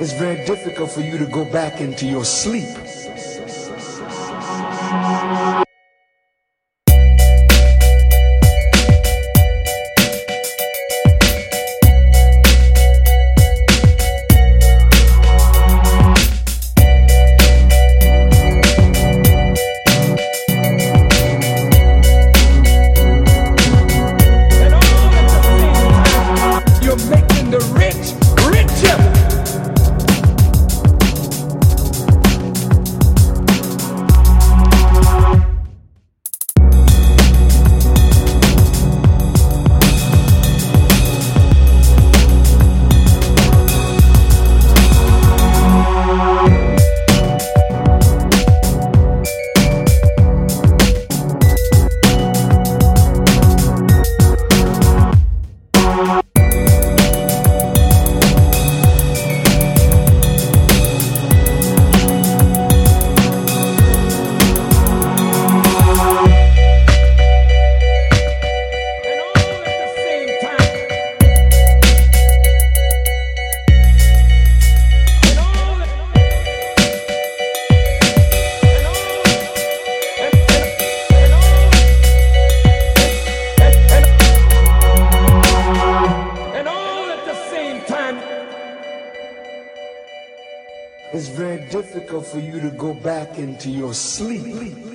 It's very difficult for you to go back into your sleep. It's very difficult for you to go back into your sleep.